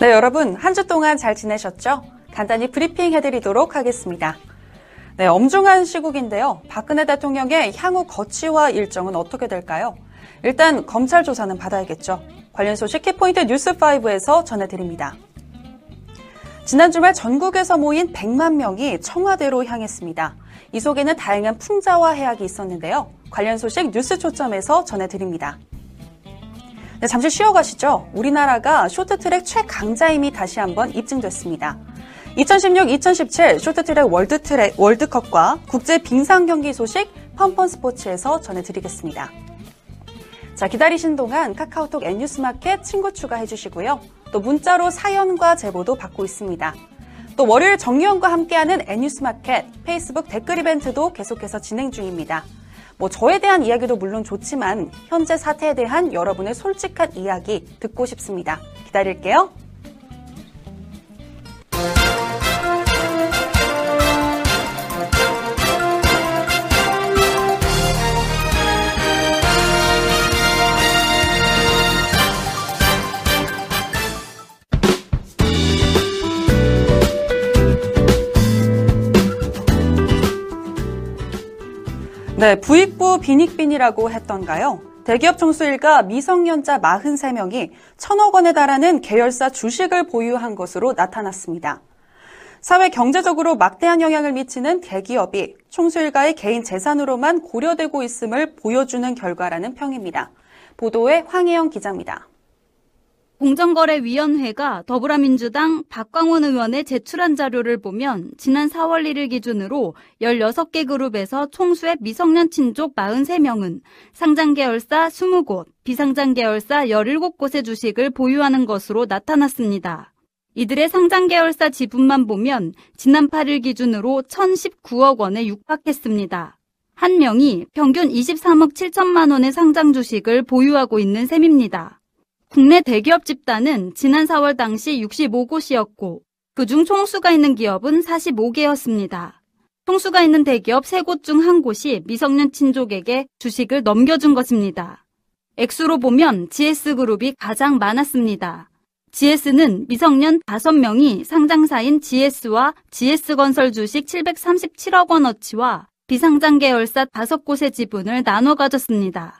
네, 여러분 한 주 동안 잘 지내셨죠? 간단히 브리핑 해드리도록 하겠습니다. 네, 엄중한 시국인데요. 박근혜 대통령의 향후 거취와 일정은 어떻게 될까요? 일단 검찰 조사는 받아야겠죠. 관련 소식 키포인트 뉴스5에서 전해드립니다. 지난 주말 전국에서 모인 100만 명이 청와대로 향했습니다. 이 속에는 다양한 풍자와 해악이 있었는데요. 관련 소식 뉴스 초점에서 전해드립니다. 네, 잠시 쉬어가시죠. 우리나라가 쇼트트랙 최강자임이 다시 한번 입증됐습니다. 2016-2017 쇼트트랙 월드트랙 월드컵과 국제 빙상 경기 소식 펀펀 스포츠에서 전해드리겠습니다. 자, 기다리신 동안 카카오톡 N뉴스마켓 친구 추가해 주시고요. 또 문자로 사연과 제보도 받고 있습니다. 또 월요일 정유원과 함께하는 N뉴스마켓 페이스북 댓글 이벤트도 계속해서 진행 중입니다. 뭐 저에 대한 이야기도 물론 좋지만 현재 사태에 대한 여러분의 솔직한 이야기 듣고 싶습니다. 기다릴게요. 네, 부익부 빈익빈이라고 했던가요? 대기업 총수일가 미성년자 43명이 천억 원에 달하는 계열사 주식을 보유한 것으로 나타났습니다. 사회 경제적으로 막대한 영향을 미치는 대기업이 총수일가의 개인 재산으로만 고려되고 있음을 보여주는 결과라는 평입니다. 보도에 황혜영 기자입니다. 공정거래위원회가 더불어민주당 박광원 의원의 제출한 자료를 보면 지난 4월 1일 기준으로 16개 그룹에서 총수의 미성년 친족 43명은 상장 계열사 20곳, 비상장 계열사 17곳의 주식을 보유하는 것으로 나타났습니다. 이들의 상장 계열사 지분만 보면 지난 8일 기준으로 1,019억 원에 육박했습니다. 한 명이 평균 23억 7천만 원의 상장 주식을 보유하고 있는 셈입니다. 국내 대기업 집단은 지난 4월 당시 65곳이었고 그중 총수가 있는 기업은 45개였습니다. 총수가 있는 대기업 3곳 중 한 곳이 미성년 친족에게 주식을 넘겨준 것입니다. 액수로 보면 GS그룹이 가장 많았습니다. GS는 미성년 5명이 상장사인 GS와 GS건설 주식 737억 원어치와 비상장 계열사 5곳의 지분을 나눠 가졌습니다.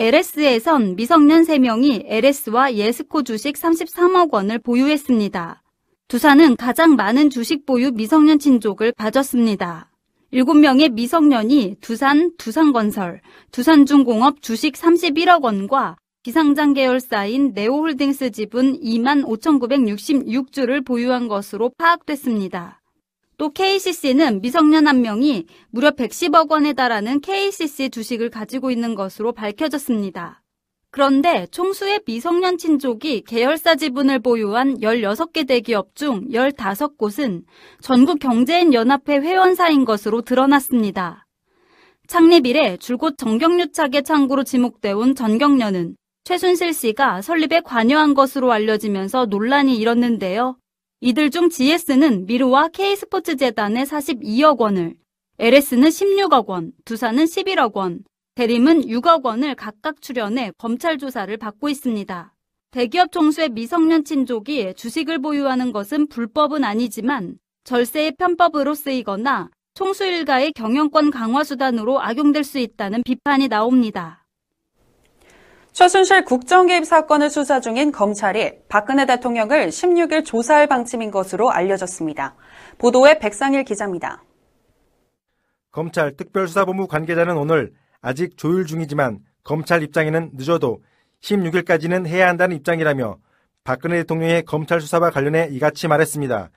LS에선 미성년 3명이 LS와 예스코 주식 33억 원을 보유했습니다. 두산은 가장 많은 주식 보유 미성년 친족을 가졌습니다. 7명의 미성년이 두산, 두산건설, 두산중공업 주식 31억 원과 비상장 계열사인 네오홀딩스 지분 2만 5,966주를 보유한 것으로 파악됐습니다. 또 KCC는 미성년 한 명이 무려 110억 원에 달하는 KCC 주식을 가지고 있는 것으로 밝혀졌습니다. 그런데 총수의 미성년 친족이 계열사 지분을 보유한 16개 대기업 중 15곳은 전국 경제인 연합회 회원사인 것으로 드러났습니다. 창립 이래 줄곧 정경유착의 창구로 지목돼 온 전경련은 최순실 씨가 설립에 관여한 것으로 알려지면서 논란이 일었는데요. 이들 중 GS는 미르와 K스포츠 재단에 42억 원을, LS는 16억 원, 두산은 11억 원, 대림은 6억 원을 각각 출연해 검찰 조사를 받고 있습니다. 대기업 총수의 미성년 친족이 주식을 보유하는 것은 불법은 아니지만 절세의 편법으로 쓰이거나 총수 일가의 경영권 강화 수단으로 악용될 수 있다는 비판이 나옵니다. 최순실 국정개입 사건을 수사 중인 검찰이 박근혜 대통령을 16일 조사할 방침인 것으로 알려졌습니다. 보도에 백상일 기자입니다. 검찰 특별수사본부 관계자는 오늘 아직 조율 중이지만 검찰 입장에는 늦어도 16일까지는 해야 한다는 입장이라며 박근혜 대통령의 검찰 수사와 관련해 이같이 말했습니다.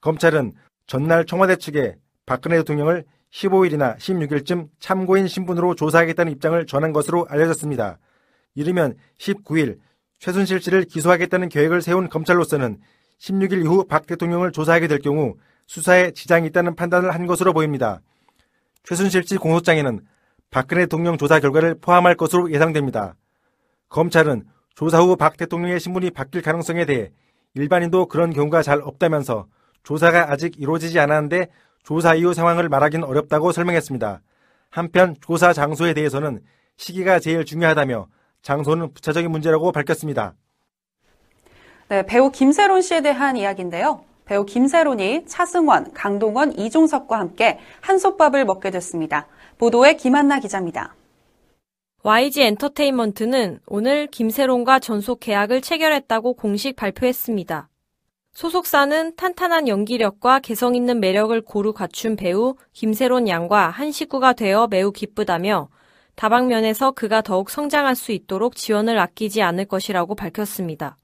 검찰은 전날 청와대 측에 박근혜 대통령을 15일이나 16일쯤 참고인 신분으로 조사하겠다는 입장을 전한 것으로 알려졌습니다. 이르면 19일 최순실 씨를 기소하겠다는 계획을 세운 검찰로서는 16일 이후 박 대통령을 조사하게 될 경우 수사에 지장이 있다는 판단을 한 것으로 보입니다. 최순실 씨 공소장에는 박근혜 대통령 조사 결과를 포함할 것으로 예상됩니다. 검찰은 조사 후 박 대통령의 신분이 바뀔 가능성에 대해 일반인도 그런 경우가 잘 없다면서 조사가 아직 이루어지지 않았는데 조사 이후 상황을 말하기는 어렵다고 설명했습니다. 한편 조사 장소에 대해서는 시기가 제일 중요하다며 장소는 부차적인 문제라고 밝혔습니다. 네, 배우 김세론 씨에 대한 이야기인데요. 배우 김세론이 차승원, 강동원, 이종석과 함께 한솥밥을 먹게 됐습니다. 보도에 김한나 기자입니다. YG 엔터테인먼트는 오늘 김세론과 전속 계약을 체결했다고 공식 발표했습니다. 소속사는 탄탄한 연기력과 개성 있는 매력을 고루 갖춘 배우 김세론 양과 한 식구가 되어 매우 기쁘다며 다방면에서 그가 더욱 성장할 수 있도록 지원을 아끼지 않을 것이라고 밝혔습니다.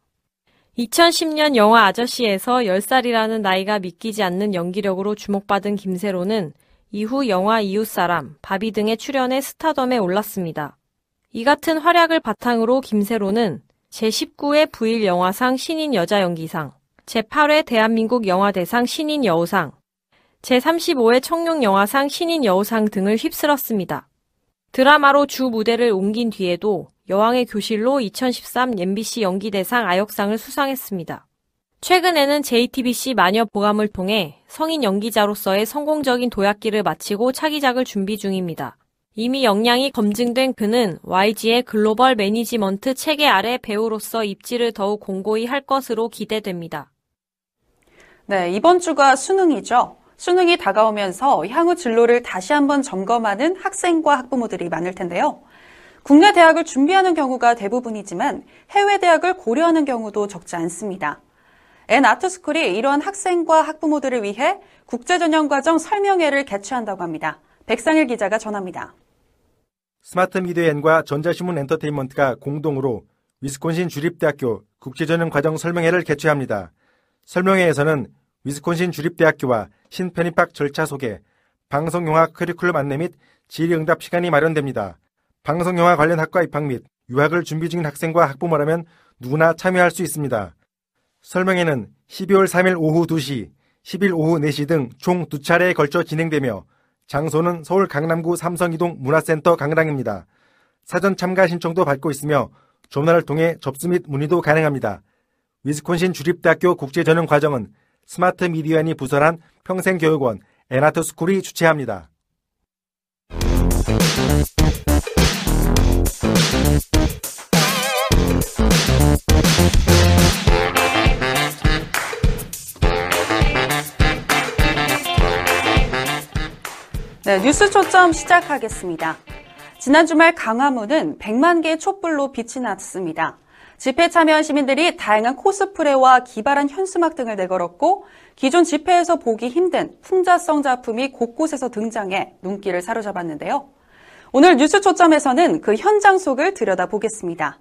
2010년 영화 아저씨에서 10살이라는 나이가 믿기지 않는 연기력으로 주목받은 김세론은 이후 영화 이웃사람, 바비 등의 출연해 스타덤에 올랐습니다. 이 같은 활약을 바탕으로 김세로는 제19회 부일 영화상 신인 여자 연기상, 제8회 대한민국 영화대상 신인 여우상, 제35회 청룡 영화상 신인 여우상 등을 휩쓸었습니다. 드라마로 주 무대를 옮긴 뒤에도 여왕의 교실로 2013 MBC 연기대상 아역상을 수상했습니다. 최근에는 JTBC 마녀 보감을 통해 성인 연기자로서의 성공적인 도약기를 마치고 차기작을 준비 중입니다. 이미 역량이 검증된 그는 YG의 글로벌 매니지먼트 체계 아래 배우로서 입지를 더욱 공고히 할 것으로 기대됩니다. 네, 이번 주가 수능이죠. 수능이 다가오면서 향후 진로를 다시 한번 점검하는 학생과 학부모들이 많을 텐데요. 국내 대학을 준비하는 경우가 대부분이지만 해외 대학을 고려하는 경우도 적지 않습니다. 엔 아트스쿨이 이러한 학생과 학부모들을 위해 국제전형과정 설명회를 개최한다고 합니다. 백상일 기자가 전합니다. 스마트 미디어엔과 전자신문 엔터테인먼트가 공동으로 위스콘신 주립대학교 국제전형 과정 설명회를 개최합니다. 설명회에서는 위스콘신 주립대학교와 신편입학 절차 소개, 방송영화 커리큘럼 안내 및 질의응답 시간이 마련됩니다. 방송영화 관련 학과 입학 및 유학을 준비 중인 학생과 학부모라면 누구나 참여할 수 있습니다. 설명회는 12월 3일 오후 2시, 10일 오후 4시 등 총 두 차례에 걸쳐 진행되며 장소는 서울 강남구 삼성이동 문화센터 강당입니다. 사전 참가 신청도 받고 있으며 전화를 통해 접수 및 문의도 가능합니다. 위스콘신 주립대학교 국제전형 과정은 스마트 미디어안이 부설한 평생교육원 에나트스쿨이 주최합니다. 네, 뉴스 초점 시작하겠습니다. 지난 주말 강화문은 100만 개의 촛불로 빛이 났습니다. 집회 참여한 시민들이 다양한 코스프레와 기발한 현수막 등을 내걸었고 기존 집회에서 보기 힘든 풍자성 작품이 곳곳에서 등장해 눈길을 사로잡았는데요. 오늘 뉴스 초점에서는 그 현장 속을 들여다보겠습니다.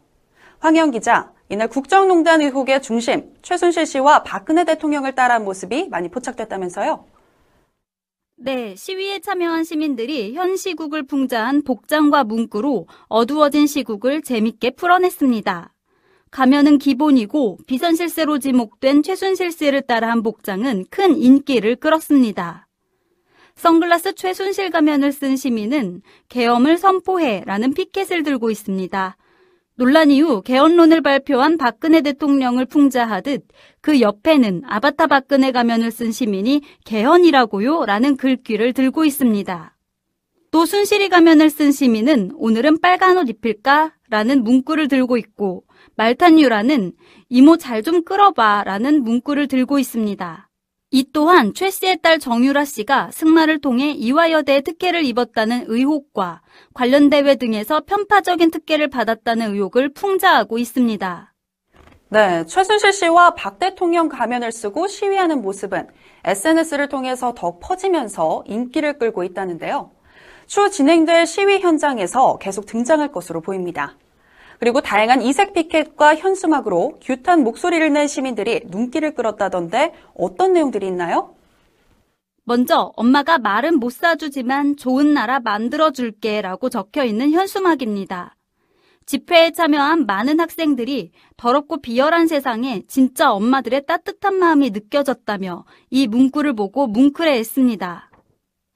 황영 기자, 이날 국정농단 의혹의 중심 최순실 씨와 박근혜 대통령을 따라한 모습이 많이 포착됐다면서요? 네, 시위에 참여한 시민들이 현 시국을 풍자한 복장과 문구로 어두워진 시국을 재밌게 풀어냈습니다. 가면은 기본이고 비선실세로 지목된 최순실 씨를 따라한 복장은 큰 인기를 끌었습니다. 선글라스 최순실 가면을 쓴 시민은 계엄을 선포해라는 피켓을 들고 있습니다. 논란 이후 개헌론을 발표한 박근혜 대통령을 풍자하듯 그 옆에는 아바타 박근혜 가면을 쓴 시민이 개헌이라고요? 라는 글귀를 들고 있습니다. 또 순실이 가면을 쓴 시민은 오늘은 빨간 옷 입힐까? 라는 문구를 들고 있고 말탄유라는 이모 잘 좀 끌어봐 라는 문구를 들고 있습니다. 이 또한 최 씨의 딸 정유라 씨가 승마를 통해 이화여대에 특혜를 입었다는 의혹과 관련 대회 등에서 편파적인 특혜를 받았다는 의혹을 풍자하고 있습니다. 네, 최순실 씨와 박 대통령 가면을 쓰고 시위하는 모습은 SNS를 통해서 더 퍼지면서 인기를 끌고 있다는데요. 추후 진행될 시위 현장에서 계속 등장할 것으로 보입니다. 그리고 다양한 이색 피켓과 현수막으로 규탄 목소리를 낸 시민들이 눈길을 끌었다던데 어떤 내용들이 있나요? 먼저 엄마가 말은 못 사주지만 좋은 나라 만들어줄게 라고 적혀 있는 현수막입니다. 집회에 참여한 많은 학생들이 더럽고 비열한 세상에 진짜 엄마들의 따뜻한 마음이 느껴졌다며 이 문구를 보고 뭉클해 했습니다.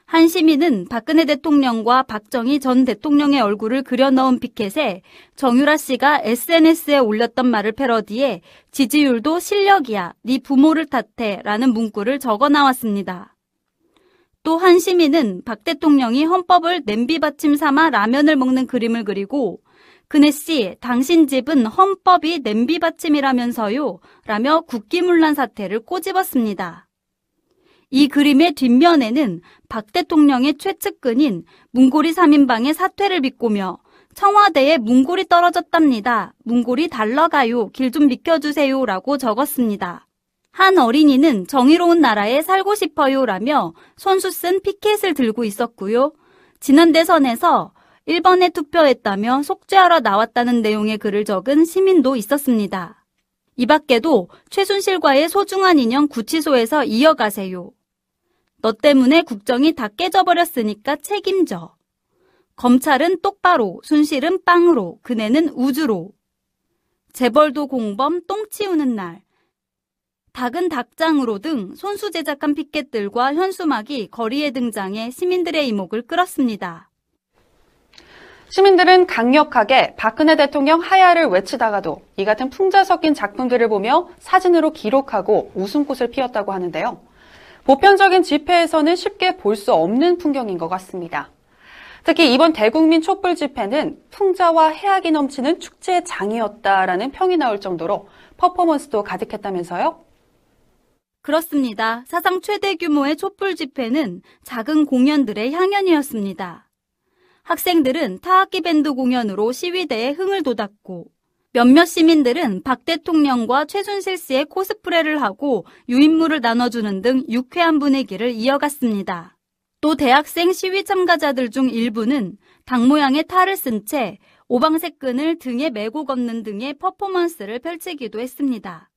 한 시민은 박근혜 대통령과 박정희 전 대통령의 얼굴을 그려 넣은 피켓에 정유라 씨가 SNS에 올렸던 말을 패러디해 지지율도 실력이야, 네 부모를 탓해 라는 문구를 적어 나왔습니다. 또 한 시민은 박 대통령이 헌법을 냄비 받침 삼아 라면을 먹는 그림을 그리고 그네 씨, 당신 집은 헌법이 냄비 받침이라면서요. 라며 국기문란 사태를 꼬집었습니다. 이 그림의 뒷면에는 박 대통령의 최측근인 문고리 3인방의 사퇴를 비꼬며 청와대에 문고리 떨어졌답니다. 문고리 달러가요. 길 좀 비켜주세요. 라고 적었습니다. 한 어린이는 정의로운 나라에 살고 싶어요. 라며 손수 쓴 피켓을 들고 있었고요. 지난 대선에서 1번에 투표했다며 속죄하러 나왔다는 내용의 글을 적은 시민도 있었습니다. 이 밖에도 최순실과의 소중한 인연 구치소에서 이어가세요. 너 때문에 국정이 다 깨져버렸으니까 책임져. 검찰은 똑바로, 순실은 빵으로, 그네는 우주로. 재벌도 공범 똥 치우는 날. 닭은 닭장으로 등 손수 제작한 피켓들과 현수막이 거리에 등장해 시민들의 이목을 끌었습니다. 시민들은 강력하게 박근혜 대통령 하야를 외치다가도 이 같은 풍자 섞인 작품들을 보며 사진으로 기록하고 웃음꽃을 피웠다고 하는데요. 보편적인 집회에서는 쉽게 볼 수 없는 풍경인 것 같습니다. 특히 이번 대국민 촛불 집회는 풍자와 해악이 넘치는 축제의 장이었다라는 평이 나올 정도로 퍼포먼스도 가득했다면서요? 그렇습니다. 사상 최대 규모의 촛불 집회는 작은 공연들의 향연이었습니다. 학생들은 타악기 밴드 공연으로 시위대에 흥을 돋았고 몇몇 시민들은 박 대통령과 최순실 씨의 코스프레를 하고 유인물을 나눠주는 등 유쾌한 분위기를 이어갔습니다. 또 대학생 시위 참가자들 중 일부는 당 모양의 탈을 쓴 채 오방색 끈을 등에 메고 걷는 등의 퍼포먼스를 펼치기도 했습니다.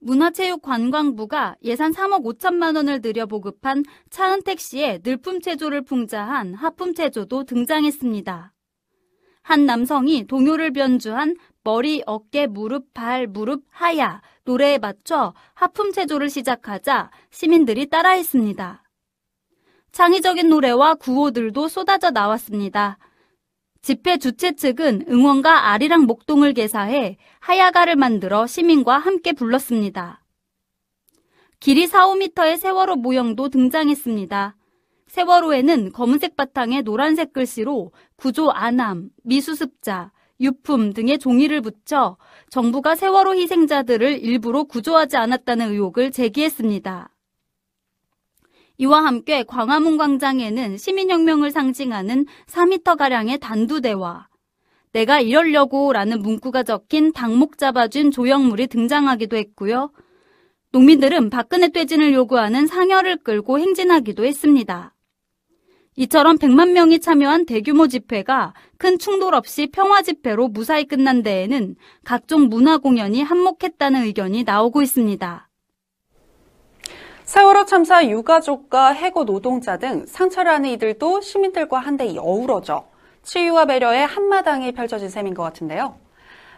문화체육관광부가 예산 3억 5천만 원을 들여 보급한 차은택 씨의 늘품체조를 풍자한 하품체조도 등장했습니다. 한 남성이 동요를 변주한 머리, 어깨, 무릎, 발, 무릎, 하야 노래에 맞춰 하품 체조를 시작하자 시민들이 따라했습니다. 창의적인 노래와 구호들도 쏟아져 나왔습니다. 집회 주최 측은 응원가 아리랑 목동을 개사해 하야가를 만들어 시민과 함께 불렀습니다. 길이 4, 5m의 세월호 모형도 등장했습니다. 세월호에는 검은색 바탕에 노란색 글씨로 구조 안함, 미수습자, 유품 등의 종이를 붙여 정부가 세월호 희생자들을 일부러 구조하지 않았다는 의혹을 제기했습니다. 이와 함께 광화문 광장에는 시민혁명을 상징하는 4m가량의 단두대와 내가 이러려고 라는 문구가 적힌 당목 잡아준 조형물이 등장하기도 했고요. 농민들은 박근혜 퇴진을 요구하는 상여를 끌고 행진하기도 했습니다. 이처럼 100만 명이 참여한 대규모 집회가 큰 충돌 없이 평화 집회로 무사히 끝난 데에는 각종 문화 공연이 한몫했다는 의견이 나오고 있습니다. 세월호 참사 유가족과 해고 노동자 등 상처를 하는 이들도 시민들과 한데 어우러져 치유와 배려의 한마당이 펼쳐진 셈인 것 같은데요.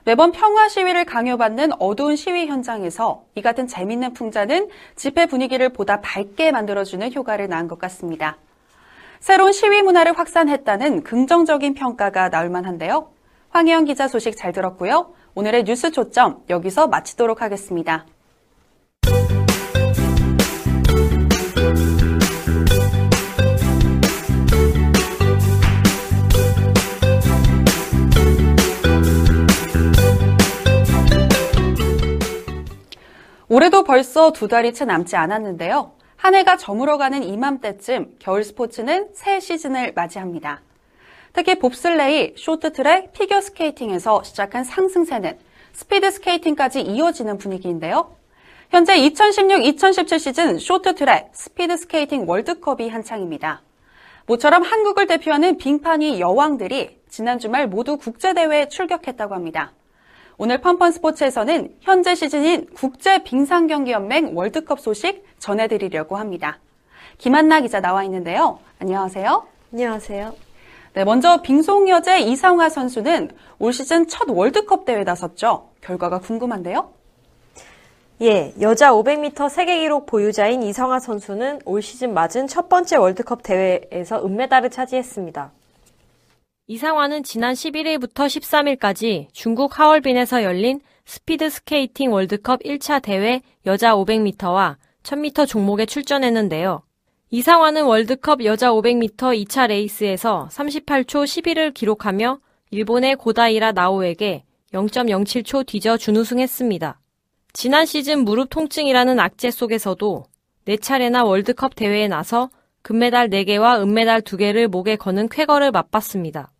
매번 평화 시위를 강요받는 어두운 시위 현장에서 이 같은 재밌는 풍자는 집회 분위기를 보다 밝게 만들어주는 효과를 낳은 것 같습니다. 새로운 시위 문화를 확산했다는 긍정적인 평가가 나올 만한데요. 황혜영 기자 소식 잘 들었고요. 오늘의 뉴스 초점 여기서 마치도록 하겠습니다. 올해도 벌써 두 달이 채 남지 않았는데요. 한 해가 저물어가는 이맘때쯤 겨울 스포츠는 새 시즌을 맞이합니다. 특히 봅슬레이, 쇼트트랙, 피겨스케이팅에서 시작한 상승세는 스피드 스케이팅까지 이어지는 분위기인데요. 현재 2016-2017 시즌 쇼트트랙, 스피드 스케이팅 월드컵이 한창입니다. 모처럼 한국을 대표하는 빙판의 여왕들이 지난 주말 모두 국제대회에 출격했다고 합니다. 오늘 펀펀 스포츠에서는 현재 시즌인 국제 빙상 경기 연맹 월드컵 소식 전해드리려고 합니다. 김한나 기자 나와 있는데요. 안녕하세요. 안녕하세요. 네, 먼저 빙송 여제 이상화 선수는 올 시즌 첫 월드컵 대회 나섰죠. 결과가 궁금한데요. 예, 여자 500m 세계 기록 보유자인 이성아 선수는 올 시즌 맞은 첫 번째 월드컵 대회에서 은메달을 차지했습니다. 이상화는 지난 11일부터 13일까지 중국 하얼빈에서 열린 스피드 스케이팅 월드컵 1차 대회 여자 500m와 1000m 종목에 출전했는데요. 이상화는 월드컵 여자 500m 2차 레이스에서 38초 11을 기록하며 일본의 고다이라 나오에게 0.07초 뒤져 준우승했습니다. 지난 시즌 무릎 통증이라는 악재 속에서도 4차례나 월드컵 대회에 나서 금메달 4개와 은메달 2개를 목에 거는 쾌거를 맛봤습니다.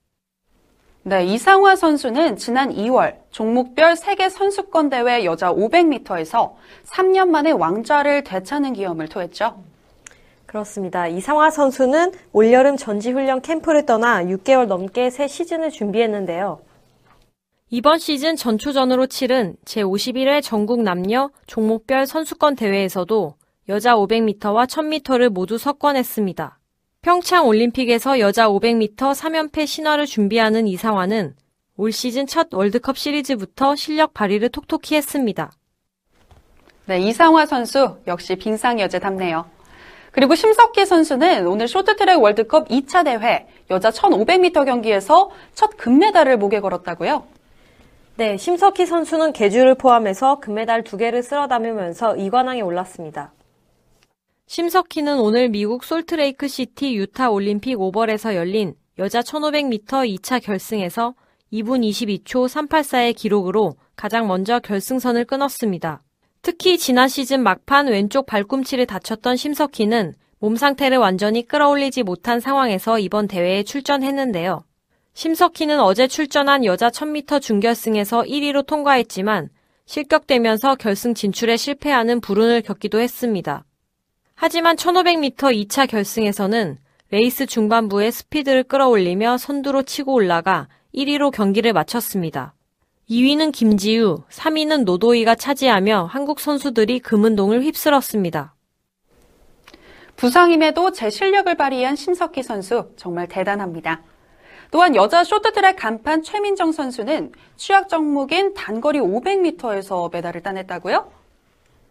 네, 이상화 선수는 지난 2월 종목별 세계 선수권 대회 여자 500m에서 3년 만에 왕좌를 되찾는 기염을 토했죠. 그렇습니다. 이상화 선수는 올여름 전지훈련 캠프를 떠나 6개월 넘게 새 시즌을 준비했는데요. 이번 시즌 전초전으로 치른 제51회 전국 남녀 종목별 선수권 대회에서도 여자 500m와 1000m를 모두 석권했습니다. 평창 올림픽에서 여자 500m 3연패 신화를 준비하는 이상화는 올 시즌 첫 월드컵 시리즈부터 실력 발휘를 톡톡히 했습니다. 네, 이상화 선수 역시 빙상 여제답네요. 그리고 심석희 선수는 오늘 쇼트트랙 월드컵 2차 대회 여자 1500m 경기에서 첫 금메달을 목에 걸었다고요? 네, 심석희 선수는 계주를 포함해서 금메달 2개를 쓸어 담으면서 2관왕에 올랐습니다. 심석희는 오늘 미국 솔트레이크 시티 유타 올림픽 오벌에서 열린 여자 1500m 2차 결승에서 2분 22초 384의 기록으로 가장 먼저 결승선을 끊었습니다. 특히 지난 시즌 막판 왼쪽 발꿈치를 다쳤던 심석희는 몸 상태를 완전히 끌어올리지 못한 상황에서 이번 대회에 출전했는데요. 심석희는 어제 출전한 여자 1000m 준결승에서 1위로 통과했지만 실격되면서 결승 진출에 실패하는 불운을 겪기도 했습니다. 하지만 1500m 2차 결승에서는 레이스 중반부에 스피드를 끌어올리며 선두로 치고 올라가 1위로 경기를 마쳤습니다. 2위는 김지우, 3위는 노도희가 차지하며 한국 선수들이 금은동을 휩쓸었습니다. 부상임에도 제 실력을 발휘한 심석희 선수 정말 대단합니다. 또한 여자 쇼트트랙 간판 최민정 선수는 취약 종목인 단거리 500m에서 메달을 따냈다고요?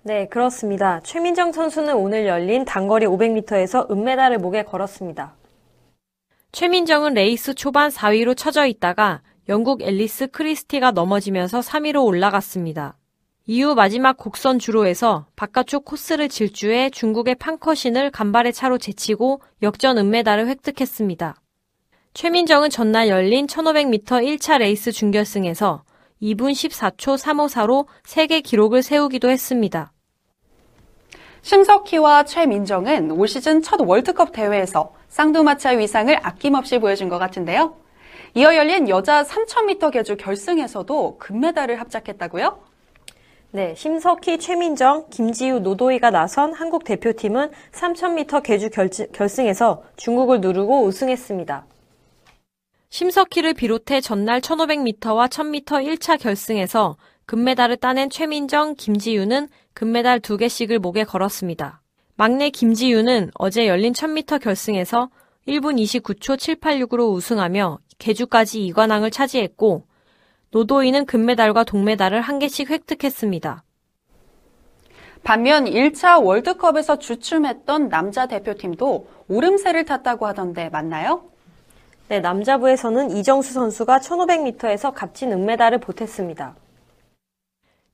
네, 그렇습니다. 최민정 선수는 오늘 열린 단거리 500m에서 은메달을 목에 걸었습니다. 최민정은 레이스 초반 4위로 쳐져 있다가 영국 앨리스 크리스티가 넘어지면서 3위로 올라갔습니다. 이후 마지막 곡선 주로에서 바깥쪽 코스를 질주해 중국의 판커신을 간발의 차로 제치고 역전 은메달을 획득했습니다. 최민정은 전날 열린 1500m 1차 레이스 준결승에서 2분 14초 354로 세계 기록을 세우기도 했습니다. 심석희와 최민정은 올 시즌 첫 월드컵 대회에서 쌍두마차 위상을 아낌없이 보여준 것 같은데요. 이어 열린 여자 3000m 계주 결승에서도 금메달을 합작했다고요? 네, 심석희, 최민정, 김지우, 노도희가 나선 한국 대표팀은 3000m 계주 결승에서 중국을 누르고 우승했습니다. 심석희를 비롯해 전날 1500m와 1000m 1차 결승에서 금메달을 따낸 최민정, 김지유는 금메달 2개씩을 목에 걸었습니다. 막내 김지유는 어제 열린 1000m 결승에서 1분 29초 786으로 우승하며 개주까지 2관왕을 차지했고 노도희는 금메달과 동메달을 한 개씩 획득했습니다. 반면 1차 월드컵에서 주춤했던 남자 대표팀도 오름세를 탔다고 하던데 맞나요? 네, 남자부에서는 이정수 선수가 1500m에서 값진 은메달을 보탰습니다.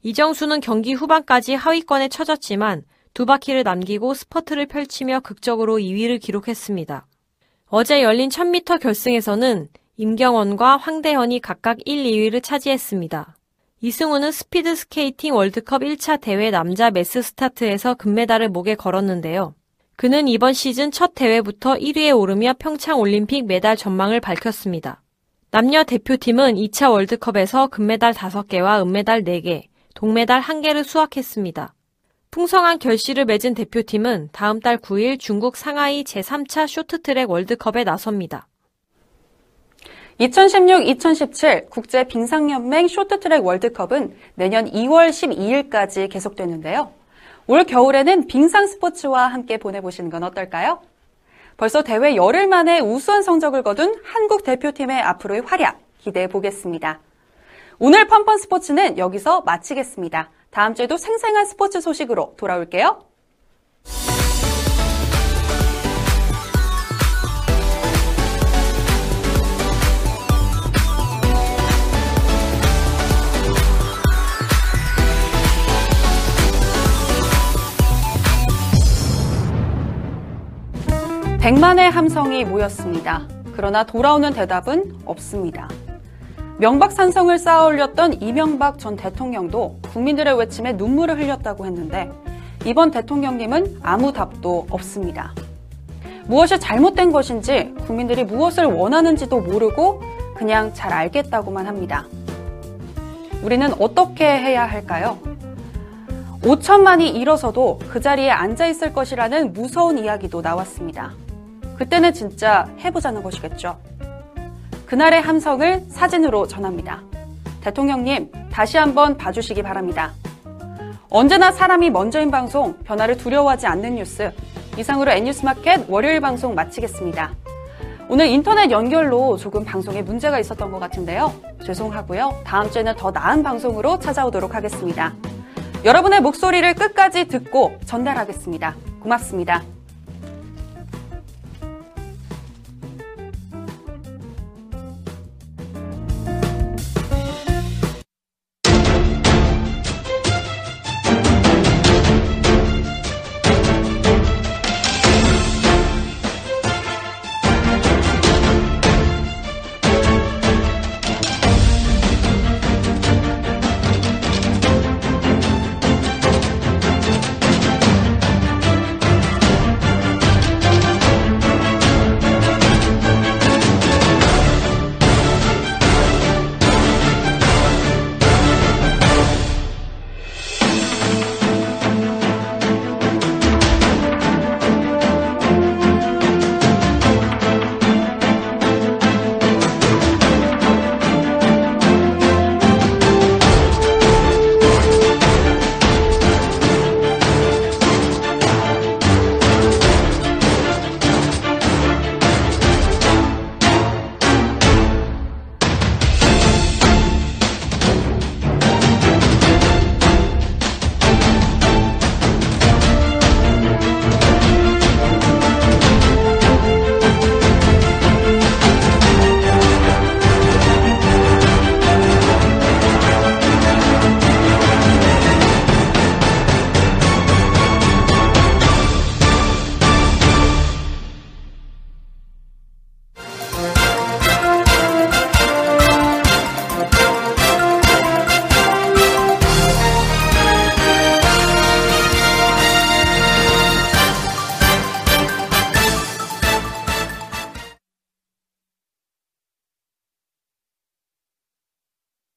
이정수는 경기 후반까지 하위권에 처졌지만 두 바퀴를 남기고 스퍼트를 펼치며 극적으로 2위를 기록했습니다. 어제 열린 1000m 결승에서는 임경원과 황대헌이 각각 1, 2위를 차지했습니다. 이승훈은 스피드 스케이팅 월드컵 1차 대회 남자 매스 스타트에서 금메달을 목에 걸었는데요. 그는 이번 시즌 첫 대회부터 1위에 오르며 평창 올림픽 메달 전망을 밝혔습니다. 남녀 대표팀은 2차 월드컵에서 금메달 5개와 은메달 4개, 동메달 1개를 수확했습니다. 풍성한 결실을 맺은 대표팀은 다음 달 9일 중국 상하이 제3차 쇼트트랙 월드컵에 나섭니다. 2016-2017 국제 빙상연맹 쇼트트랙 월드컵은 내년 2월 12일까지 계속되는데요. 올 겨울에는 빙상 스포츠와 함께 보내보시는 건 어떨까요? 벌써 대회 열흘 만에 우수한 성적을 거둔 한국 대표팀의 앞으로의 활약 기대해 보겠습니다. 오늘 펀펀 스포츠는 여기서 마치겠습니다. 다음 주에도 생생한 스포츠 소식으로 돌아올게요. 100만의 함성이 모였습니다. 그러나 돌아오는 대답은 없습니다. 명박산성을 쌓아 올렸던 이명박 전 대통령도 국민들의 외침에 눈물을 흘렸다고 했는데 이번 대통령님은 아무 답도 없습니다. 무엇이 잘못된 것인지 국민들이 무엇을 원하는지도 모르고 그냥 잘 알겠다고만 합니다. 우리는 어떻게 해야 할까요? 5천만이 일어서도 그 자리에 앉아 있을 것이라는 무서운 이야기도 나왔습니다. 그때는 진짜 해보자는 것이겠죠. 그날의 함성을 사진으로 전합니다. 대통령님, 다시 한번 봐주시기 바랍니다. 언제나 사람이 먼저인 방송, 변화를 두려워하지 않는 뉴스. 이상으로 N뉴스마켓 월요일 방송 마치겠습니다. 오늘 인터넷 연결로 조금 방송에 문제가 있었던 것 같은데요. 죄송하고요. 다음 주에는 더 나은 방송으로 찾아오도록 하겠습니다. 여러분의 목소리를 끝까지 듣고 전달하겠습니다. 고맙습니다.